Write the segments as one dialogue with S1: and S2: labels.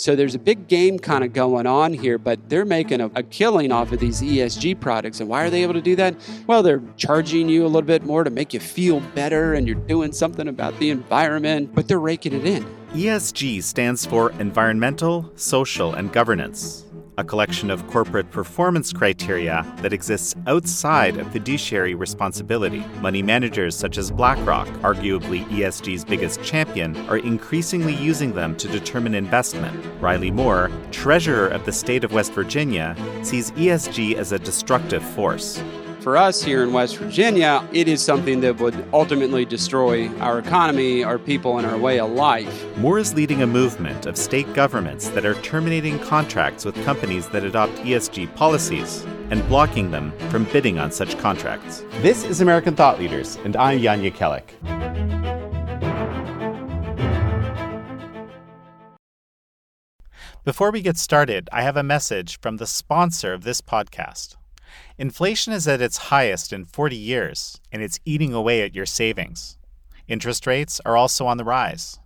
S1: So there's a big game kind of going on here, but they're making a, a, killing off of these ESG products. And why are they able to do that? Well, they're charging you a little bit more to make you feel better and you're doing something about the environment, but they're raking it in.
S2: ESG stands for Environmental, Social, and Governance a collection of corporate performance criteria that exists outside of fiduciary responsibility. Money managers such as BlackRock, arguably ESG's biggest champion, are increasingly using them to determine investment. Riley Moore, treasurer of the state of West Virginia, sees ESG as a destructive force
S1: for us here in West Virginia, it is something that would ultimately destroy our economy, our people, and our way of life.
S2: Moore is leading a movement of state governments that are terminating contracts with companies that adopt ESG policies and blocking them from bidding on such contracts.
S3: This is American Thought Leaders, and I'm Jan Jekielek.
S2: Before we get started, I have a message from the sponsor of this podcast. Inflation is at its highest in 40 years, and it's eating away at your savings. Interest rates are also on the rise.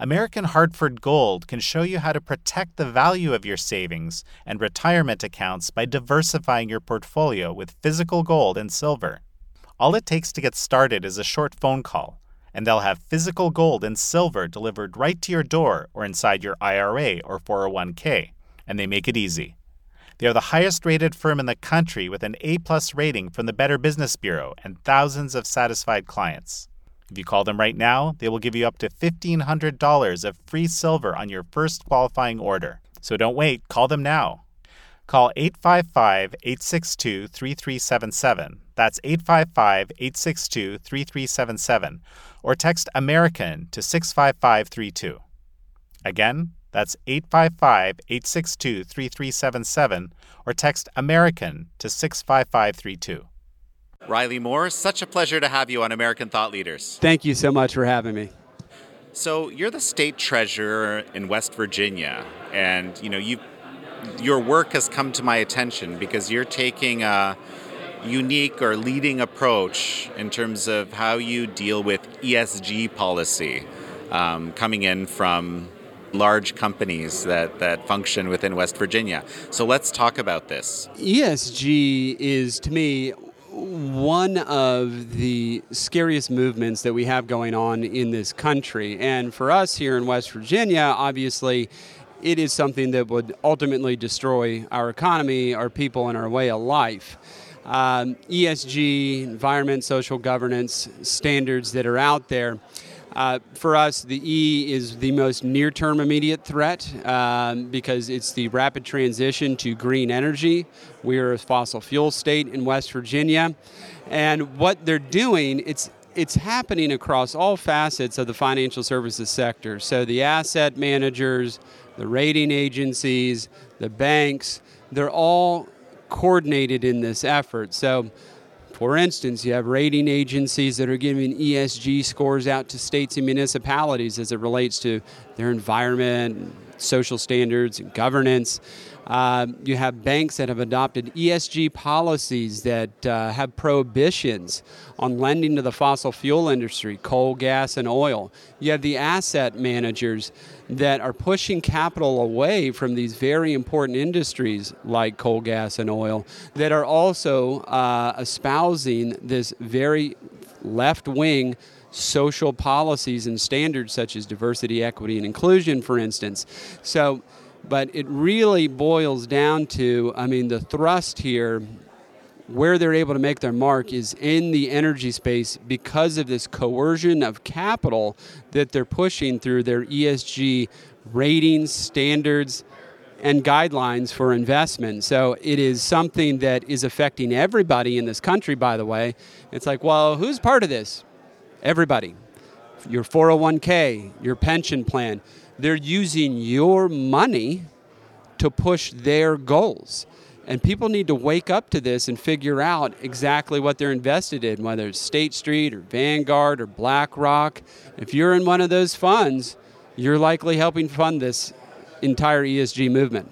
S2: American Hartford Gold can show you how to protect the value of your savings and retirement accounts by diversifying your portfolio with physical gold and silver. All it takes to get started is a short phone call, and they'll have physical gold and silver delivered right to your door or inside your IRA or 401k, and they make it easy. They are the highest rated firm in the country with an A plus rating from the Better Business Bureau and thousands of satisfied clients. If you call them right now, they will give you up to $1,500 of free silver on your first qualifying order. So don't wait, call them now. Call 855 862 3377. That's 855 862 3377. Or text American to 65532. Again, that's 855 862 3377 or text American to 65532. Riley Moore, such a pleasure to have you on American Thought Leaders.
S1: Thank you so much for having me.
S2: So, you're the state treasurer in West Virginia, and you know, you your work has come to my attention because you're taking a unique or leading approach in terms of how you deal with ESG policy um, coming in from large companies that, that function within West Virginia. So let's talk about this.
S1: ESG is, to me, one of the scariest movements that we have going on in this country. And for us here in West Virginia, obviously, it is something that would ultimately destroy our economy, our people, and our way of life. Um, ESG, environment, social governance standards that are out there uh, for us, the E is the most near term immediate threat um, because it's the rapid transition to green energy. We are a fossil fuel state in West Virginia. And what they're doing, it's it's happening across all facets of the financial services sector. So the asset managers, the rating agencies, the banks, they're all coordinated in this effort. So for instance, you have rating agencies that are giving ESG scores out to states and municipalities as it relates to their environment, social standards, and governance. Uh, you have banks that have adopted ESG policies that uh, have prohibitions on lending to the fossil fuel industry, coal, gas, and oil. You have the asset managers that are pushing capital away from these very important industries like coal, gas, and oil that are also uh, espousing this very left wing social policies and standards such as diversity, equity, and inclusion, for instance. So, but it really boils down to I mean, the thrust here where they're able to make their mark is in the energy space because of this coercion of capital that they're pushing through their ESG ratings, standards, and guidelines for investment. So it is something that is affecting everybody in this country, by the way. It's like, well, who's part of this? Everybody. Your 401k, your pension plan. They're using your money to push their goals. And people need to wake up to this and figure out exactly what they're invested in, whether it's State Street or Vanguard or BlackRock. If you're in one of those funds, you're likely helping fund this entire ESG movement.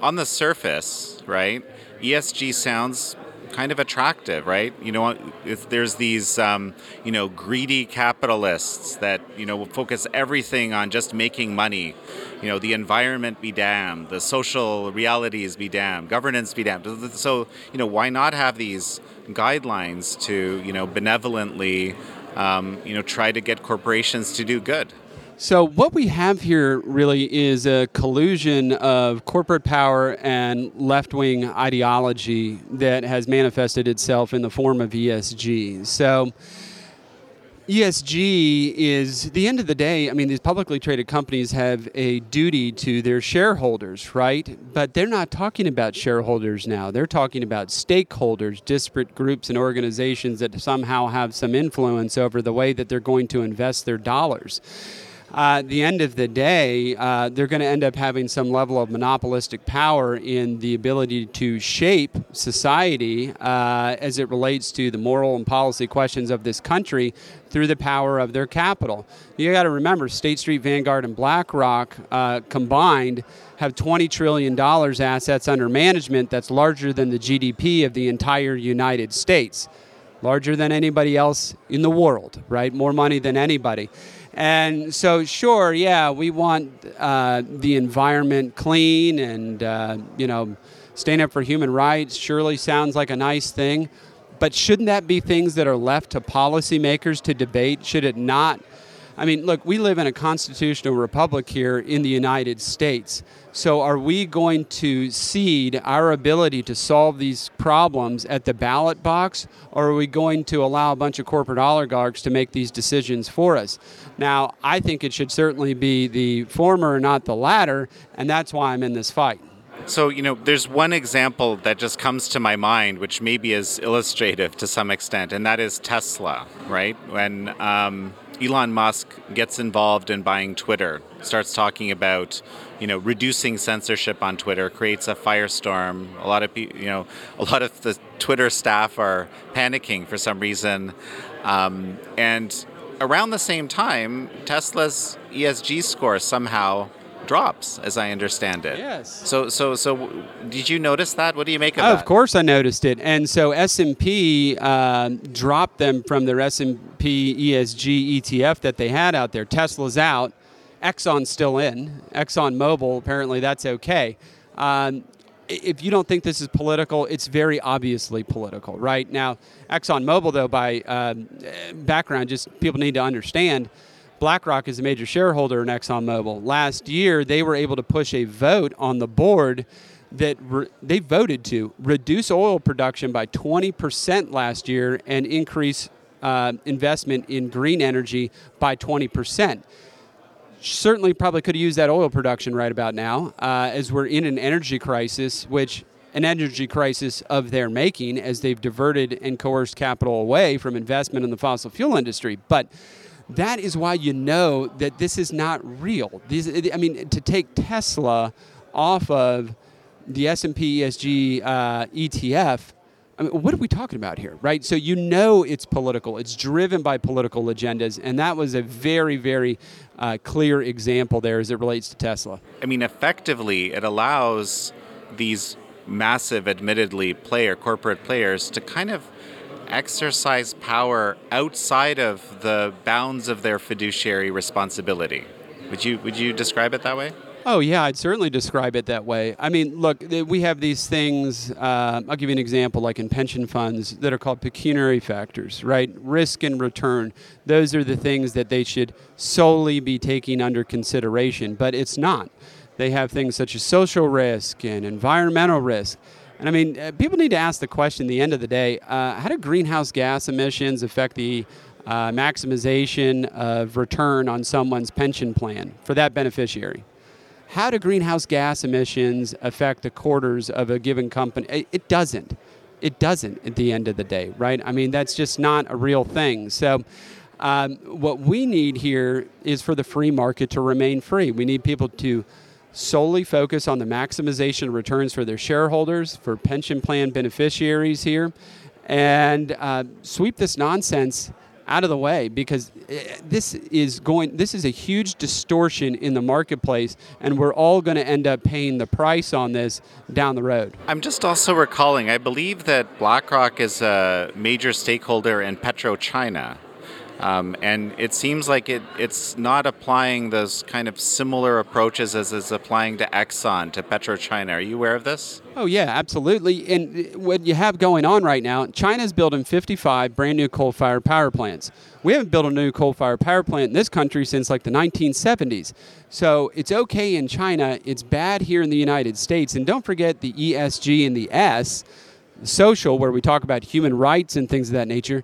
S2: On the surface, right, ESG sounds
S4: kind of attractive, right? You know, if there's these, um, you know, greedy capitalists that you know focus everything on just making money. You know, the environment be damned, the social realities be damned, governance be damned. So, you know, why not have these guidelines to, you know, benevolently, um, you know, try to get corporations to do good?
S1: So, what we have here really is a collusion of corporate power and left wing ideology that has manifested itself in the form of ESG. So, ESG is the end of the day. I mean, these publicly traded companies have a duty to their shareholders, right? But they're not talking about shareholders now. They're talking about stakeholders, disparate groups and organizations that somehow have some influence over the way that they're going to invest their dollars uh, at the end of the day, uh, they're going to end up having some level of monopolistic power in the ability to shape society uh, as it relates to the moral and policy questions of this country through the power of their capital. You got to remember, State Street, Vanguard, and BlackRock uh, combined have $20 trillion assets under management that's larger than the GDP of the entire United States, larger than anybody else in the world, right? More money than anybody. And so, sure, yeah, we want uh, the environment clean and, uh, you know, stand up for human rights surely sounds like a nice thing. But shouldn't that be things that are left to policymakers to debate? Should it not? I mean, look, we live in a constitutional republic here in the United States. So, are we going to cede our ability to solve these problems at the ballot box, or are we going to allow a bunch of corporate oligarchs to make these decisions for us? Now, I think it should certainly be the former, not the latter, and that's why I'm in this fight.
S4: So, you know, there's one example that just comes to my mind, which maybe is illustrative to some extent, and that is Tesla, right? When um, Elon Musk gets involved in buying Twitter, starts talking about you know, reducing censorship on Twitter creates a firestorm. A lot of people, you know, a lot of the Twitter staff are panicking for some reason, um, and around the same time, Tesla's ESG score somehow drops, as I understand it.
S1: Yes.
S4: So, so, so, did you notice that? What do you make of
S1: oh,
S4: that?
S1: Of course, I noticed it. And so S and P uh, dropped them from their S and P ESG ETF that they had out there. Tesla's out. Exxon's still in. Exxon Mobil, apparently that's okay. Um, if you don't think this is political, it's very obviously political, right? Now, ExxonMobil, though, by um, background, just people need to understand, BlackRock is a major shareholder in ExxonMobil. Last year, they were able to push a vote on the board that re- they voted to reduce oil production by 20% last year and increase uh, investment in green energy by 20% certainly probably could have used that oil production right about now, uh, as we're in an energy crisis, which an energy crisis of their making, as they've diverted and coerced capital away from investment in the fossil fuel industry. But that is why you know that this is not real. These, I mean, to take Tesla off of the S&P ESG uh, ETF I mean, what are we talking about here, right? So you know it's political. It's driven by political agendas, and that was a very, very uh, clear example there as it relates to Tesla.
S4: I mean, effectively, it allows these massive, admittedly, player corporate players to kind of exercise power outside of the bounds of their fiduciary responsibility. Would you would you describe it that way?
S1: Oh, yeah, I'd certainly describe it that way. I mean, look, we have these things, uh, I'll give you an example, like in pension funds, that are called pecuniary factors, right? Risk and return. Those are the things that they should solely be taking under consideration, but it's not. They have things such as social risk and environmental risk. And I mean, uh, people need to ask the question at the end of the day uh, how do greenhouse gas emissions affect the uh, maximization of return on someone's pension plan for that beneficiary? how do greenhouse gas emissions affect the quarters of a given company? It doesn't. It doesn't at the end of the day, right? I mean, that's just not a real thing. So, um, what we need here is for the free market to remain free. We need people to solely focus on the maximization of returns for their shareholders, for pension plan beneficiaries here, and uh, sweep this nonsense out of the way because eh, this is going this is a huge distortion in the marketplace and we're all going to end up paying the price on this down the road.
S4: I'm just also recalling I believe that BlackRock is a major stakeholder in PetroChina. Um, and it seems like it, it's not applying those kind of similar approaches as it's applying to Exxon, to PetroChina. Are you aware of this?
S1: Oh, yeah, absolutely. And what you have going on right now, China's building 55 brand new coal fired power plants. We haven't built a new coal fired power plant in this country since like the 1970s. So it's okay in China, it's bad here in the United States. And don't forget the ESG and the S, social, where we talk about human rights and things of that nature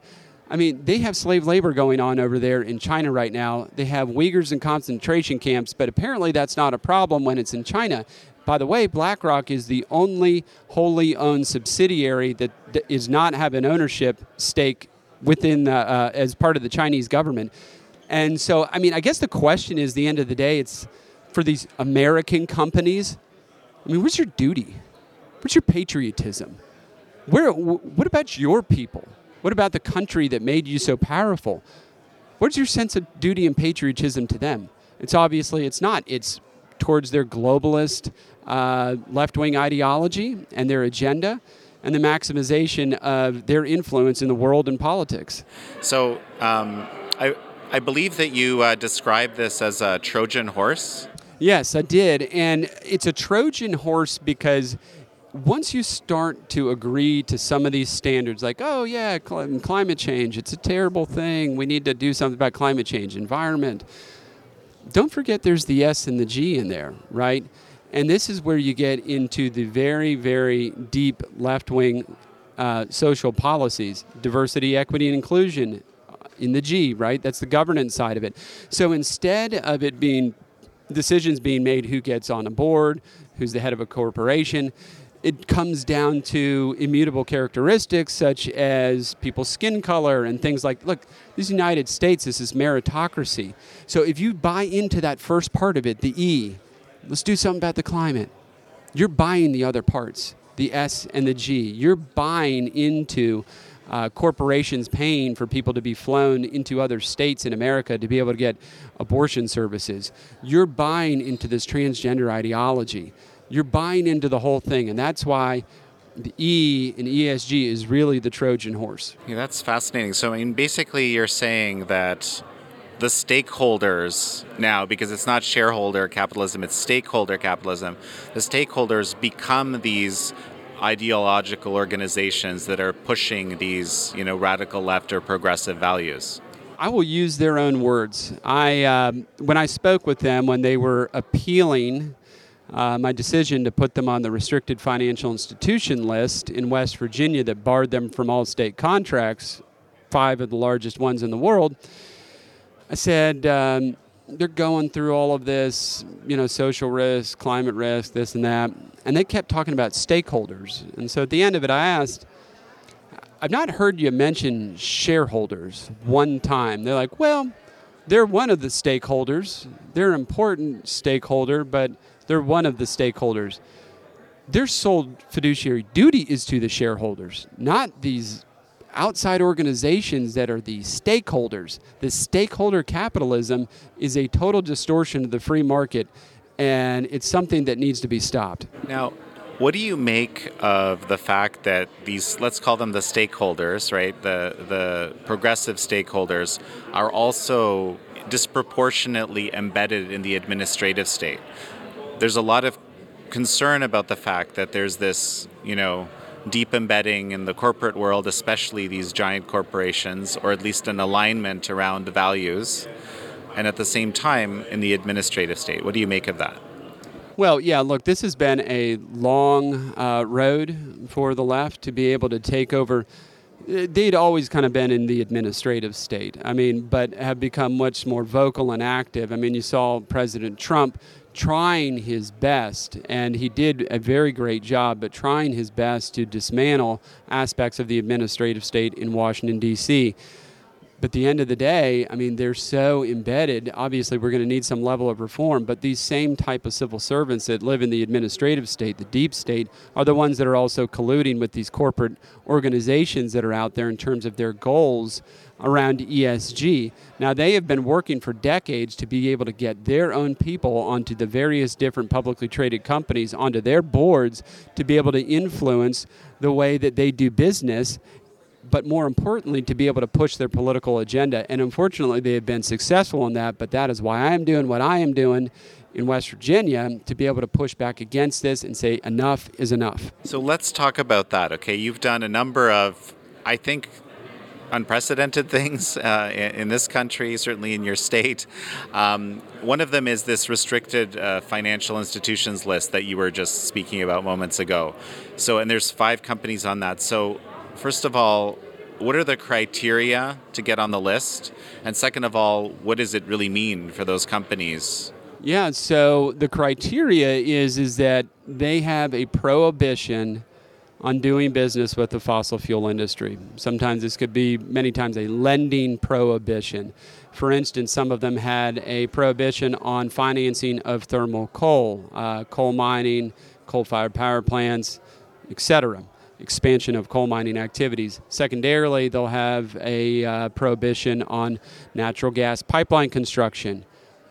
S1: I mean, they have slave labor going on over there in China right now. They have Uyghurs in concentration camps, but apparently that's not a problem when it's in China. By the way, BlackRock is the only wholly owned subsidiary that is not have an ownership stake within the, uh, as part of the Chinese government. And so, I mean, I guess the question is, the end of the day, it's for these American companies. I mean, what's your duty? What's your patriotism? Where? What about your people? What about the country that made you so powerful? What's your sense of duty and patriotism to them? It's obviously it's not. It's towards their globalist uh, left-wing ideology and their agenda, and the maximization of their influence in the world and politics.
S4: So, um, I I believe that you uh, described this as a Trojan horse.
S1: Yes, I did, and it's a Trojan horse because once you start to agree to some of these standards, like, oh, yeah, cl- climate change, it's a terrible thing. We need to do something about climate change, environment. Don't forget there's the S and the G in there, right? And this is where you get into the very, very deep left wing uh, social policies diversity, equity, and inclusion uh, in the G, right? That's the governance side of it. So instead of it being decisions being made who gets on a board, who's the head of a corporation, it comes down to immutable characteristics such as people's skin color and things like look this united states this is meritocracy. So if you buy into that first part of it the e let's do something about the climate. You're buying the other parts the s and the g. You're buying into uh, corporations paying for people to be flown into other states in America to be able to get abortion services. You're buying into this transgender ideology you're buying into the whole thing, and that's why the E in ESG is really the Trojan horse.
S4: Yeah, that's fascinating. So, I mean, basically, you're saying that the stakeholders now, because it's not shareholder capitalism, it's stakeholder capitalism, the stakeholders become these ideological organizations that are pushing these, you know, radical left or progressive values.
S1: I will use their own words. I, um, when I spoke with them, when they were appealing uh, my decision to put them on the restricted financial institution list in West Virginia that barred them from all state contracts, five of the largest ones in the world, I said, um, they're going through all of this, you know, social risk, climate risk, this and that. And they kept talking about stakeholders. And so at the end of it, I asked, I've not heard you mention shareholders one time. They're like, well, they're one of the stakeholders. They're an important stakeholder, but they're one of the stakeholders. Their sole fiduciary duty is to the shareholders, not these outside organizations that are the stakeholders. The stakeholder capitalism is a total distortion of the free market, and it's something that needs to be stopped.
S4: Now, what do you make of the fact that these, let's call them the stakeholders, right? The the progressive stakeholders are also disproportionately embedded in the administrative state there's a lot of concern about the fact that there's this, you know, deep embedding in the corporate world, especially these giant corporations, or at least an alignment around values, and at the same time in the administrative state. What do you make of that?
S1: Well, yeah, look, this has been a long uh, road for the left to be able to take over. They'd always kind of been in the administrative state. I mean, but have become much more vocal and active. I mean, you saw President Trump trying his best, and he did a very great job, but trying his best to dismantle aspects of the administrative state in Washington, D.C. But at the end of the day, I mean, they're so embedded. Obviously, we're going to need some level of reform, but these same type of civil servants that live in the administrative state, the deep state, are the ones that are also colluding with these corporate organizations that are out there in terms of their goals around ESG. Now, they have been working for decades to be able to get their own people onto the various different publicly traded companies, onto their boards, to be able to influence the way that they do business but more importantly, to be able to push their political agenda. And unfortunately, they have been successful in that, but that is why I am doing what I am doing in West Virginia to be able to push back against this and say enough is enough.
S4: So let's talk about that, okay? You've done a number of, I think, unprecedented things uh, in this country, certainly in your state. Um, one of them is this restricted uh, financial institutions list that you were just speaking about moments ago. So, and there's five companies on that. So, first of all, what are the criteria to get on the list? And second of all, what does it really mean for those companies?
S1: Yeah, so the criteria is is that they have a prohibition on doing business with the fossil fuel industry. Sometimes this could be many times a lending prohibition. For instance, some of them had a prohibition on financing of thermal coal, uh, coal mining, coal-fired power plants, etc expansion of coal mining activities. Secondarily, they'll have a uh, prohibition on natural gas pipeline construction,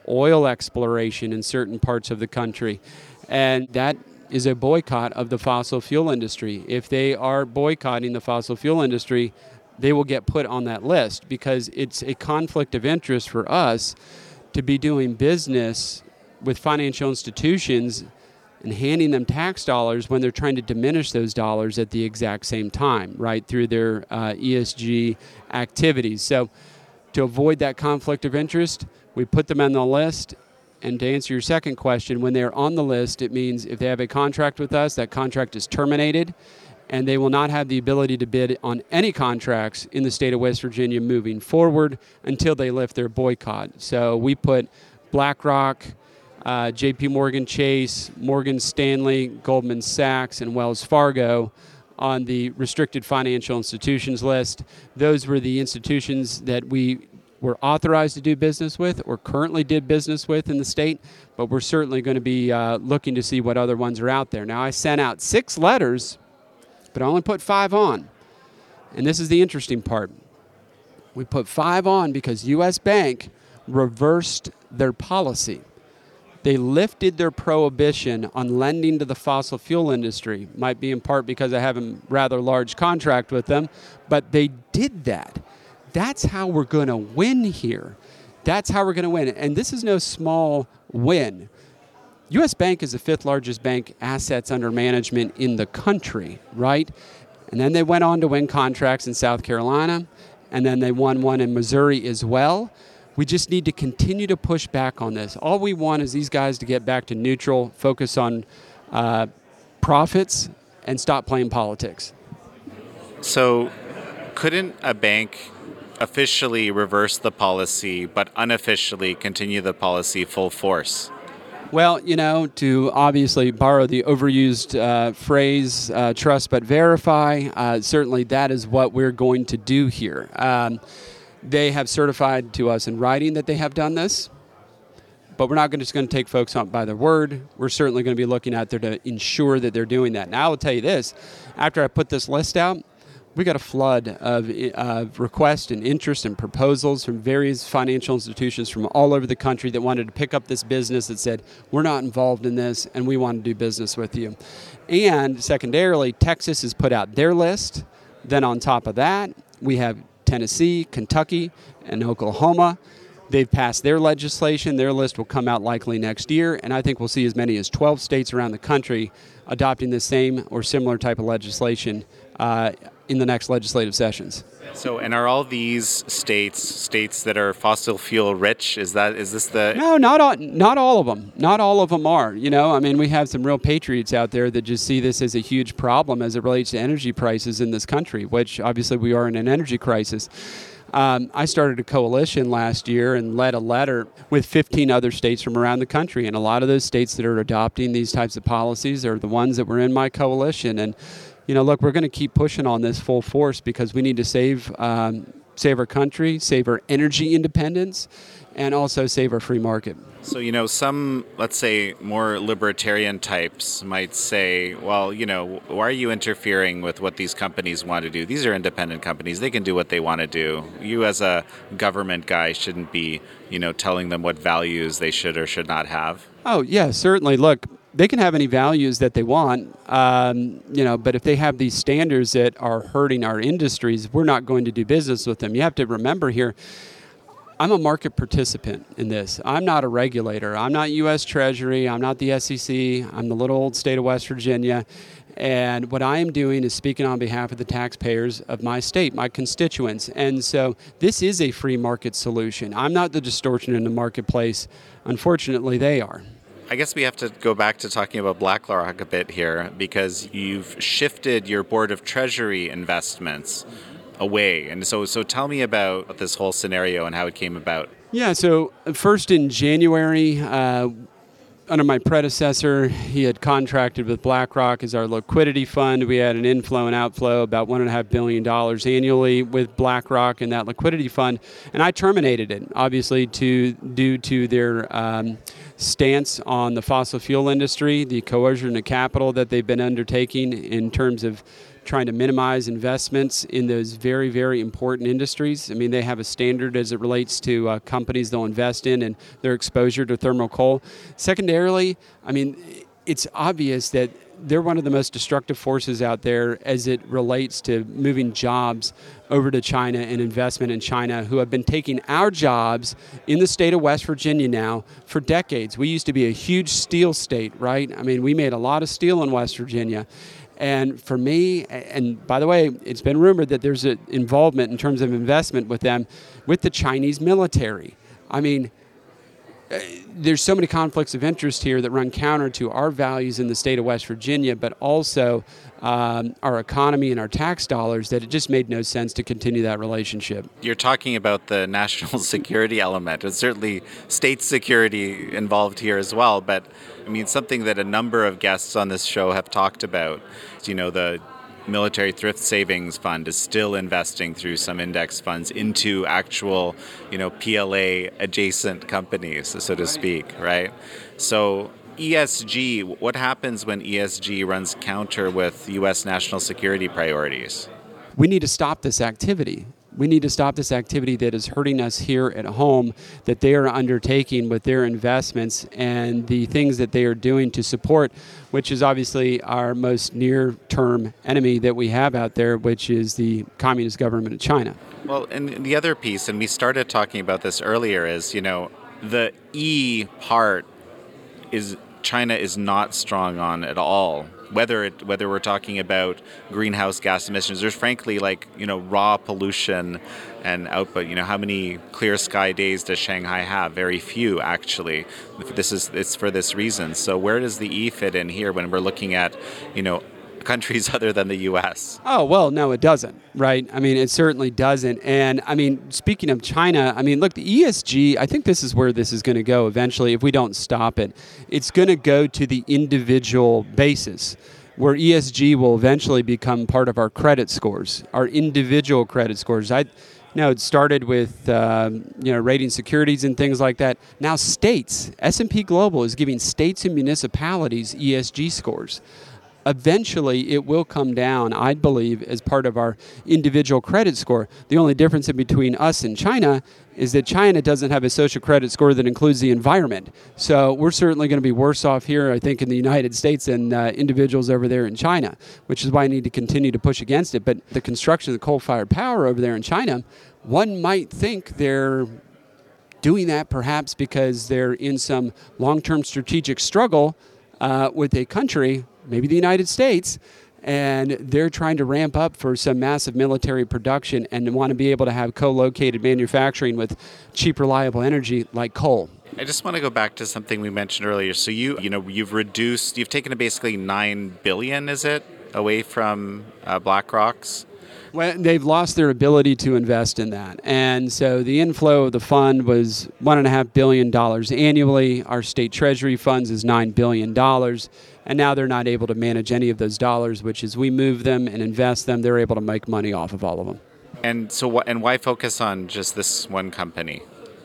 S1: oil exploration in certain parts of the country. And that is a boycott of the fossil fuel industry. If they are boycotting the fossil fuel industry, they will get put on that list because it's a conflict of interest for us to be doing business with financial institutions and handing them tax dollars when they're trying to diminish those dollars at the exact same time, right, through their uh, ESG activities. So, to avoid that conflict of interest, we put them on the list. And to answer your second question, when they're on the list, it means if they have a contract with us, that contract is terminated and they will not have the ability to bid on any contracts in the state of West Virginia moving forward until they lift their boycott. So we put BlackRock, uh, JP Morgan Chase, Morgan Stanley, Goldman Sachs, and Wells Fargo on the restricted financial institutions list. Those were the institutions that we were authorized to do business with or currently did business with in the state, but we're certainly going to be uh, looking to see what other ones are out there. Now, I sent out six letters, but I only put five on. And this is the interesting part. We put five on because U.S. Bank reversed their policy they lifted their prohibition on lending to the fossil fuel industry. Might be in part because I have a rather large contract with them, but they did that. That's how we're going to win here. That's how we're going to win. And this is no small win. US Bank is the fifth largest bank assets under management in the country, right? And then they went on to win contracts in South Carolina, and then they won one in Missouri as well. We just need to continue to push back on this. All we want is these guys to get back to neutral, focus on uh, profits, and stop playing politics.
S4: So, couldn't a bank officially reverse the policy, but unofficially continue the policy full force?
S1: Well, you know, to obviously borrow the overused uh, phrase, uh, trust but verify, uh, certainly that is what we're going to do here. Um, they have certified to us in writing that they have done this, but we're not just going to take folks on by their word. We're certainly going to be looking out there to ensure that they're doing that. Now, I will tell you this after I put this list out, we got a flood of uh, requests and interest and proposals from various financial institutions from all over the country that wanted to pick up this business that said, We're not involved in this and we want to do business with you. And secondarily, Texas has put out their list. Then, on top of that, we have Tennessee, Kentucky, and Oklahoma. They've passed their legislation. Their list will come out likely next year, and I think we'll see as many as 12 states around the country adopting the same or similar type of legislation uh, in the next legislative sessions.
S4: So, and are all these states states that are fossil fuel rich? Is that is this the?
S1: No, not all. Not all of them. Not all of them are. You know, I mean, we have some real patriots out there that just see this as a huge problem as it relates to energy prices in this country, which obviously we are in an energy crisis. Um, I started a coalition last year and led a letter with 15 other states from around the country. And a lot of those states that are adopting these types of policies are the ones that were in my coalition. And you know, look, we're going to keep pushing on this full force because we need to save um, save our country, save our energy independence, and also save our free market.
S4: So, you know, some, let's say, more libertarian types might say, well, you know, why are you interfering with what these companies want to do? These are independent companies. They can do what they want to do. You, as a government guy, shouldn't be, you know, telling them what values they should or should not have.
S1: Oh, yeah, certainly. Look, they can have any values that they want, um, you know, but if they have these standards that are hurting our industries, we're not going to do business with them. You have to remember here, I'm a market participant in this. I'm not a regulator. I'm not U.S. Treasury. I'm not the SEC. I'm the little old state of West Virginia. And what I am doing is speaking on behalf of the taxpayers of my state, my constituents. And so this is a free market solution. I'm not the distortion in the marketplace. Unfortunately, they are.
S4: I guess we have to go back to talking about BlackRock a bit here because you've shifted your Board of Treasury investments away. And so, so tell me about this whole scenario and how it came about.
S1: Yeah, so first in January, uh, under my predecessor, he had contracted with BlackRock as our liquidity fund. We had an inflow and outflow about one and a half billion dollars annually with BlackRock and that liquidity fund, and I terminated it, obviously, to due to their um, stance on the fossil fuel industry, the coercion of capital that they've been undertaking in terms of trying to minimize investments in those very, very important industries. I mean, they have a standard as it relates to uh, companies they'll invest in and their exposure to thermal coal. Secondarily, I mean, it's obvious that they're one of the most destructive forces out there as it relates to moving jobs over to China and investment in China, who have been taking our jobs in the state of West Virginia now for decades. We used to be a huge steel state, right? I mean, we made a lot of steel in West Virginia. And for me, and by the way, it's been rumored that there's an involvement in terms of investment with them, with the Chinese military. I mean, there's so many conflicts of interest here that run counter to our values in the state of West Virginia, but also um, our economy and our tax dollars that it just made no sense to continue that relationship.
S4: You're talking about the national security element. It's certainly state security involved here as well, but I mean, something that a number of guests on this show have talked about. You know, the military thrift savings fund is still investing through some index funds into actual, you know, PLA adjacent companies, so to speak, right? So ESG, what happens when ESG runs counter with US national security priorities?
S1: We need to stop this activity we need to stop this activity that is hurting us here at home that they are undertaking with their investments and the things that they are doing to support which is obviously our most near term enemy that we have out there which is the communist government of China.
S4: Well, and the other piece and we started talking about this earlier is, you know, the E part is China is not strong on at all whether it whether we're talking about greenhouse gas emissions there's frankly like you know raw pollution and output. You know how many clear sky days does shanghai have? Very few actually. This is it's for this reason. So where does the e fit in here when we're looking at you know countries other than the U.S.
S1: Oh well, no, it doesn't. Right? I mean, it certainly doesn't. And I mean, speaking of China, I mean, look, the ESG. I think this is where this is going to go eventually if we don't stop it. It's going to go to the individual basis. Where ESG will eventually become part of our credit scores, our individual credit scores. I, now it started with um, you know rating securities and things like that. Now states, S&P Global is giving states and municipalities ESG scores eventually it will come down, I believe, as part of our individual credit score. The only difference in between us and China is that China doesn't have a social credit score that includes the environment. So we're certainly going to be worse off here, I think, in the United States than uh, individuals over there in China, which is why I need to continue to push against it. But the construction of the coal fired power over there in China, one might think they're doing that perhaps because they're in some long term strategic struggle uh, with a country maybe the United States, and they're trying to ramp up for some massive military production and want to be able to have co-located manufacturing with cheap reliable energy like coal
S4: i just want to go back to something we mentioned earlier so you you know you've reduced you've taken a basically 9 billion is it away from uh, blackrock's
S1: well, they've lost their ability to invest in that. And so the inflow of the fund was $1.5 billion annually. Our state treasury funds is $9 billion. And now they're not able to manage any of those dollars, which is we move them and invest them, they're able to make money off of all of them.
S4: And so, what? And why focus on just this one company?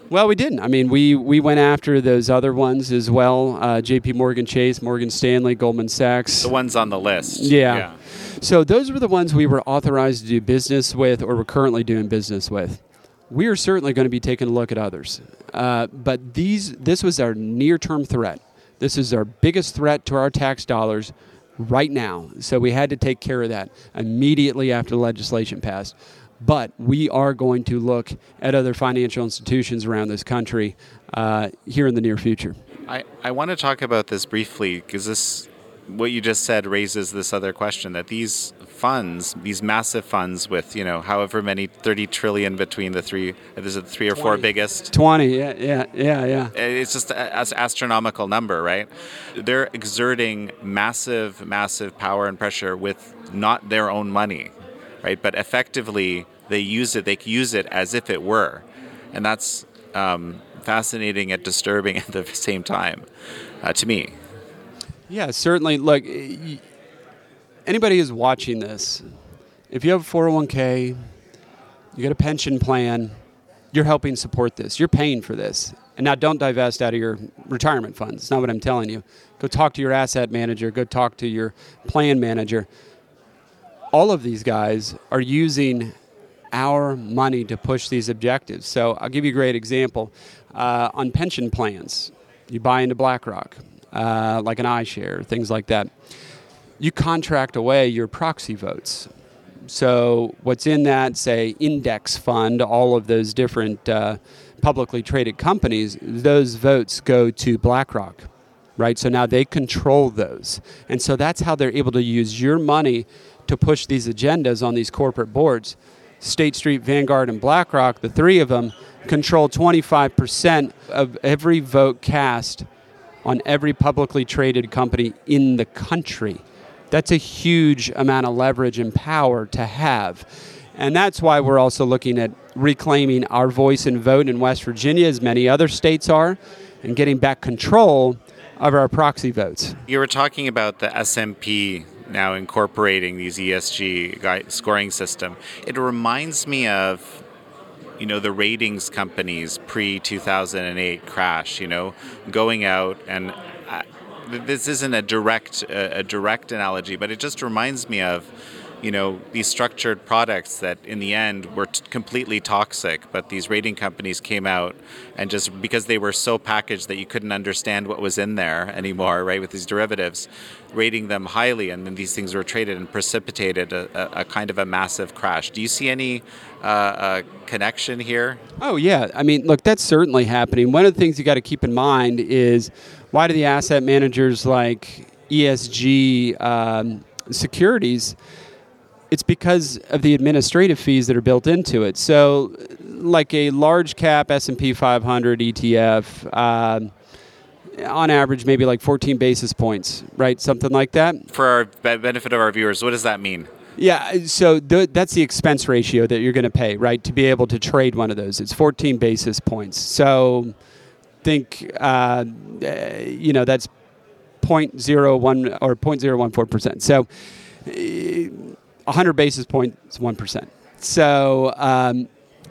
S1: Well, we didn't. I mean, we, we went after those other ones as well uh, JP Morgan Chase, Morgan Stanley, Goldman Sachs.
S4: The ones on the list.
S1: Yeah. yeah. So those were the ones we were authorized to do business with or we're currently doing business with. We are certainly going to be taking a look at others. Uh, but these, this was our near term threat. This is our biggest threat to our tax dollars right now. So we had to take care of that immediately after the legislation passed. But we are going to look at other financial institutions around this country uh, here in the near future.
S4: I, I want to talk about this briefly because this what you just said raises this other question that these funds, these massive funds with you know however many thirty trillion between the three, there's the three or 20. four biggest.
S1: Twenty, yeah, yeah, yeah, yeah.
S4: It's just an astronomical number, right? They're exerting massive, massive power and pressure with not their own money, right? But effectively, they use it. They use it as if it were, and that's um, fascinating and disturbing at the same time, uh, to me.
S1: Yeah, certainly. Look, anybody who's watching this, if you have a 401k, you get a pension plan, you're helping support this. You're paying for this. And now don't divest out of your retirement funds. It's not what I'm telling you. Go talk to your asset manager, go talk to your plan manager. All of these guys are using our money to push these objectives. So I'll give you a great example. Uh, on pension plans, you buy into BlackRock uh, like an iShare, things like that. You contract away your proxy votes. So, what's in that, say, index fund, all of those different uh, publicly traded companies, those votes go to BlackRock, right? So now they control those. And so that's how they're able to use your money to push these agendas on these corporate boards. State Street, Vanguard, and BlackRock, the three of them, control 25% of every vote cast on every publicly traded company in the country. That's a huge amount of leverage and power to have. And that's why we're also looking at reclaiming our voice and vote in West Virginia, as many other states are, and getting back control of our proxy votes.
S4: You were talking about the S&P now incorporating these ESG scoring system. It reminds me of you know the ratings companies pre 2008 crash you know going out and uh, this isn't a direct a direct analogy but it just reminds me of you know these structured products that in the end were t- completely toxic but these rating companies came out and just because they were so packaged that you couldn't understand what was in there anymore right with these derivatives rating them highly and then these things were traded and precipitated a, a, a kind of a massive crash. Do you see any uh, uh, connection here?
S1: Oh yeah. I mean look that's certainly happening. One of the things you got to keep in mind is why do the asset managers like esg um, securities it's because of the administrative fees that are built into it. So, like a large cap S&P 500 ETF, uh, on average, maybe like 14 basis points, right? Something like that.
S4: For our benefit of our viewers, what does that mean?
S1: Yeah, so th- that's the expense ratio that you're going to pay, right, to be able to trade one of those. It's 14 basis points. So think, uh, you know, that's 0.01 or 0.014%. So 100 basis points, 1%. So um,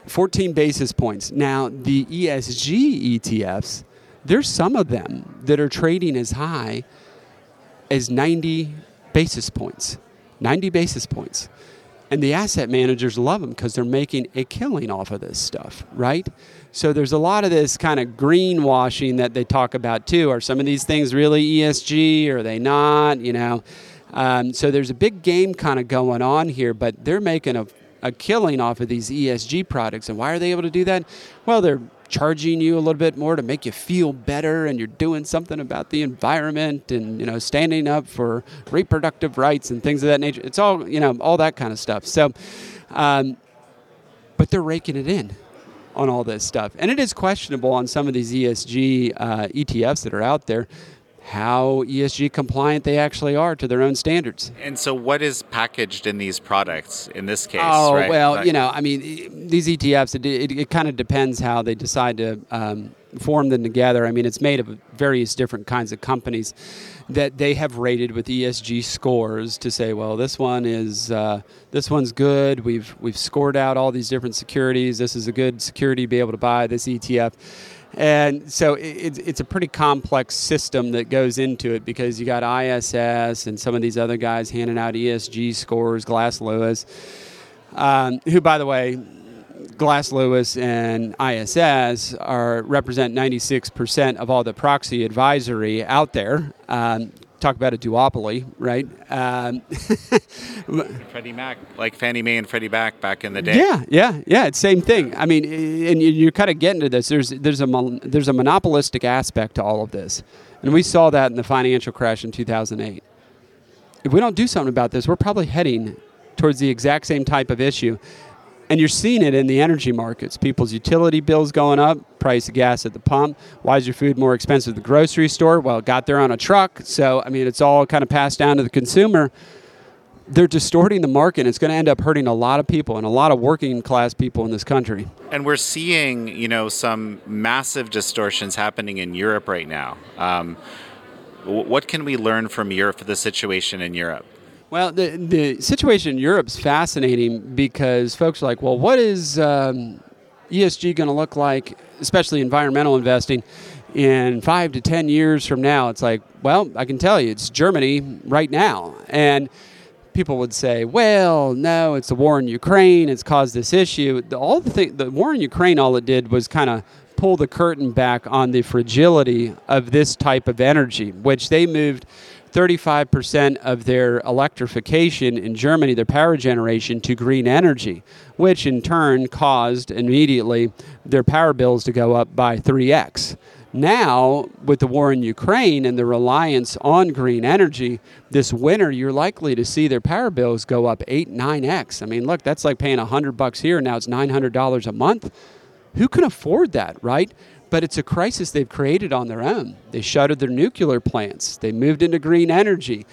S1: 14 basis points. Now, the ESG ETFs, there's some of them that are trading as high as 90 basis points. 90 basis points. And the asset managers love them because they're making a killing off of this stuff, right? So there's a lot of this kind of greenwashing that they talk about too. Are some of these things really ESG? Are they not? You know, um, so there's a big game kind of going on here, but they're making a, a killing off of these ESG products. And why are they able to do that? Well, they're charging you a little bit more to make you feel better and you're doing something about the environment and you know standing up for reproductive rights and things of that nature it's all you know all that kind of stuff so um, but they're raking it in on all this stuff and it is questionable on some of these esg uh, etfs that are out there how ESG compliant they actually are to their own standards.
S4: And so, what is packaged in these products in this case?
S1: Oh,
S4: right?
S1: well, like, you know, I mean, these ETFs, it, it, it kind of depends how they decide to um, form them together. I mean, it's made of various different kinds of companies. that they have rated with ESG scores to say, well, this one is uh, this one's good. We've we've scored out all these different securities. This is a good security to be able to buy this ETF. And so it, it's a pretty complex system that goes into it because you got ISS and some of these other guys handing out ESG scores, Glass Lewis, um, who, by the way, Glass Lewis and ISS are represent 96% of all the proxy advisory out there. Um, talk about a duopoly, right? Um,
S4: Freddie Mac, like Fannie Mae and Freddie Mac back in the day.
S1: Yeah, yeah, yeah. It's same thing. I mean, and you're kind of getting to this. There's there's a there's a monopolistic aspect to all of this, and we saw that in the financial crash in 2008. If we don't do something about this, we're probably heading towards the exact same type of issue. And you're seeing it in the energy markets. People's utility bills going up, price of gas at the pump. Why is your food more expensive at the grocery store? Well, it got there on a truck. So, I mean, it's all kind of passed down to the consumer. They're distorting the market. It's going to end up hurting a lot of people and a lot of working class people in this country.
S4: And we're seeing, you know, some massive distortions happening in Europe right now. Um, what can we learn from Europe for the situation in Europe?
S1: Well, the, the situation in Europe is fascinating because folks are like, well, what is um, ESG going to look like, especially environmental investing, in five to 10 years from now? It's like, well, I can tell you, it's Germany right now. And people would say, well, no, it's the war in Ukraine, it's caused this issue. All the, thing, the war in Ukraine, all it did was kind of pull the curtain back on the fragility of this type of energy, which they moved 35% of their electrification in Germany, their power generation, to green energy, which in turn caused immediately their power bills to go up by 3x. Now, with the war in Ukraine and the reliance on green energy, this winter you're likely to see their power bills go up 8, 9x. I mean, look, that's like paying 100 bucks here, now it's $900 a month. Who can afford that, right? But it's a crisis they've created on their own. They shuttered their nuclear plants, they moved into green energy.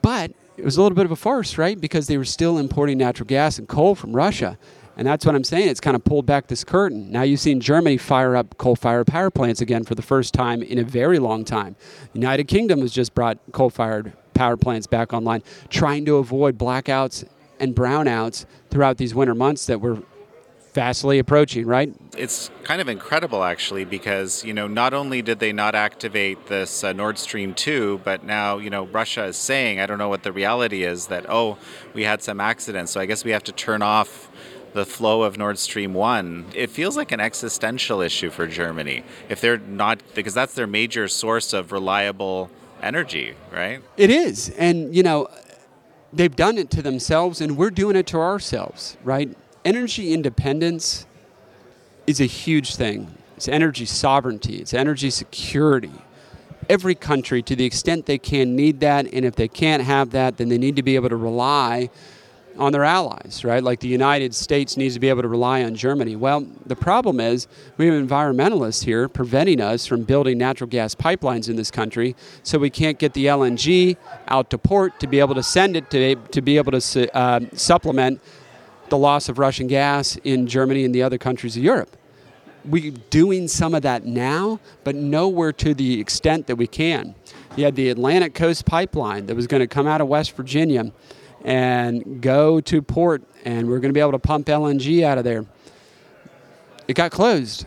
S1: But it was a little bit of a farce, right? Because they were still importing natural gas and coal from Russia. And that's what I'm saying. It's kind of pulled back this curtain. Now you've seen Germany fire up coal-fired power plants again for the first time in a very long time. United Kingdom has just brought coal-fired power plants back online, trying to avoid blackouts and brownouts throughout these winter months that were fastly approaching, right?
S4: It's kind of incredible, actually, because you know not only did they not activate this uh, Nord Stream two, but now you know Russia is saying, I don't know what the reality is, that oh, we had some accidents, so I guess we have to turn off the flow of Nord Stream 1. It feels like an existential issue for Germany if they're not, because that's their major source of reliable energy, right?
S1: It is. And, you know, they've done it to themselves, and we're doing it to ourselves, right? Energy independence is a huge thing. It's energy sovereignty, it's energy security. Every country, to the extent they can, need that, and if they can't have that, then they need to be able to rely on their allies, right? Like the United States needs to be able to rely on Germany. Well, the problem is we have environmentalists here preventing us from building natural gas pipelines in this country, so we can't get the LNG out to port to be able to send it to, to be able to uh, supplement the loss of Russian gas in Germany and the other countries of Europe. We're doing some of that now, but nowhere to the extent that we can. You had the Atlantic Coast Pipeline that was going to come out of West Virginia and go to port, and we're going to be able to pump LNG out of there. It got closed.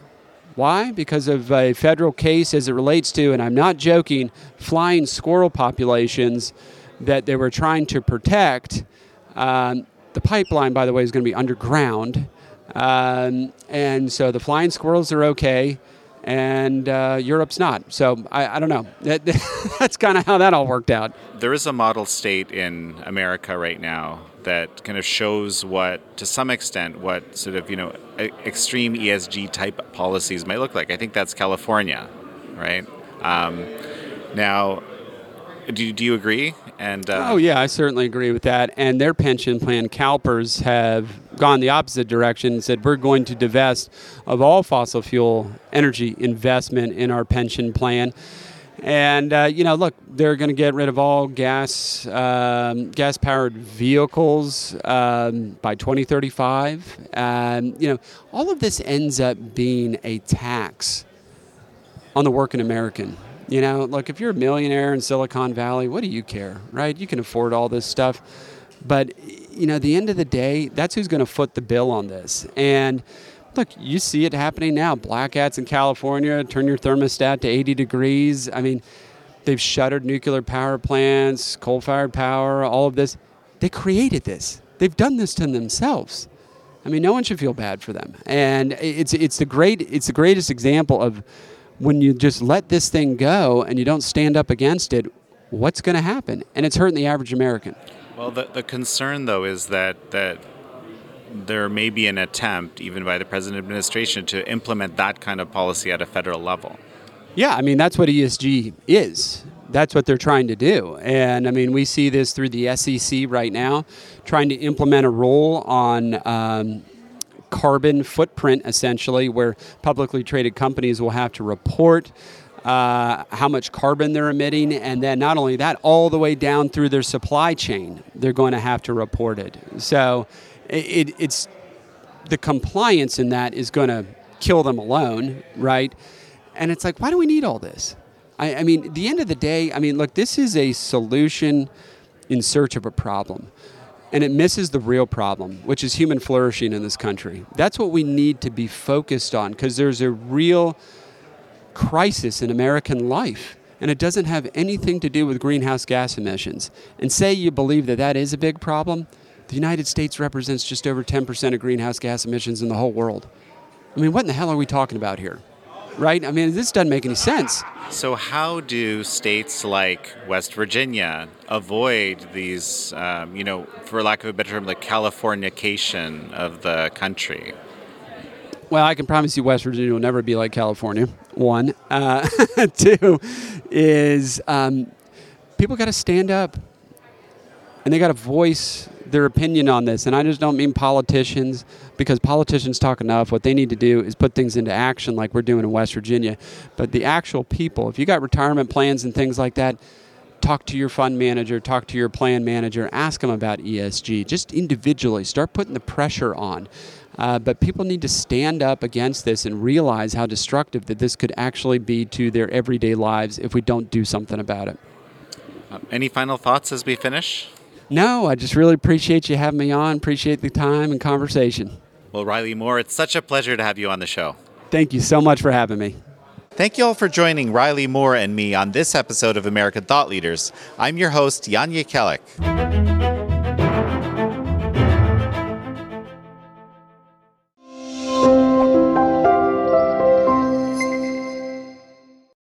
S1: Why? Because of a federal case as it relates to, and I'm not joking, flying squirrel populations that they were trying to protect. Um, the pipeline, by the way, is going to be underground. Um, and so the flying squirrels are okay, and uh, Europe's not. So I, I don't know. That, that's kind of how that all worked out.
S4: There is a model state in America right now that kind of shows what, to some extent, what sort of you know extreme ESG type policies might look like. I think that's California, right? Um, now, do, do you agree?
S1: And uh, oh yeah, I certainly agree with that. And their pension plan, CalPERS, have gone the opposite direction and said we're going to divest of all fossil fuel energy investment in our pension plan. And uh, you know, look, they're going to get rid of all gas um, gas powered vehicles um, by 2035. And you know, all of this ends up being a tax on the working American You know, look, if you're a millionaire in Silicon Valley, what do you care, right? You can afford all this stuff. But, you know, the end of the day, that's who's going to foot the bill on this. And look, you see it happening now. Black hats in California, turn your thermostat to 80 degrees. I mean, they've shuttered nuclear power plants, coal fired power, all of this. They created this, they've done this to themselves. I mean, no one should feel bad for them. And it's, it's, the, great, it's the greatest example of when you just let this thing go and you don't stand up against it, what's going to happen? And it's hurting the average American.
S4: Well, the, the concern, though, is that, that there may be an attempt, even by the present administration, to implement that kind of policy at a federal level.
S1: Yeah, I mean, that's what ESG is. That's what they're trying to do. And I mean, we see this through the SEC right now, trying to implement a rule on um, carbon footprint, essentially, where publicly traded companies will have to report. Uh, how much carbon they're emitting, and then not only that, all the way down through their supply chain, they're going to have to report it. So it, it's the compliance in that is going to kill them alone, right? And it's like, why do we need all this? I, I mean, the end of the day, I mean, look, this is a solution in search of a problem and it misses the real problem, which is human flourishing in this country. That's what we need to be focused on because there's a real crisis in American life. And it doesn't have anything to do with greenhouse gas emissions. And say you believe that that is a big problem, the United States represents just over 10% of greenhouse gas emissions in the whole world. I mean, what in the hell are we talking about here? Right? I mean, this doesn't make any sense.
S4: So, how do states like West Virginia avoid these, um, you know, for lack of a better term, the Californication of the country?
S1: Well, I can promise you West Virginia will never be like California. One. Uh, two is um, people got to stand up and they got to voice their opinion on this. And I just don't mean politicians because politicians talk enough. What they need to do is put things into action like we're doing in West Virginia. But the actual people, if you got retirement plans and things like that, talk to your fund manager, talk to your plan manager, ask them about ESG. Just individually, start putting the pressure on. Uh, but people need to stand up against this and realize how destructive that this could actually be to their everyday lives if we don't do something about it.
S4: Uh, any final thoughts as we finish?
S1: No, I just really appreciate you having me on. Appreciate the time and conversation.
S4: Well, Riley Moore, it's such a pleasure to have you on the show.
S1: Thank you so much for having me.
S2: Thank you all for joining Riley Moore and me on this episode of American Thought Leaders. I'm your host, Jan Jekielek.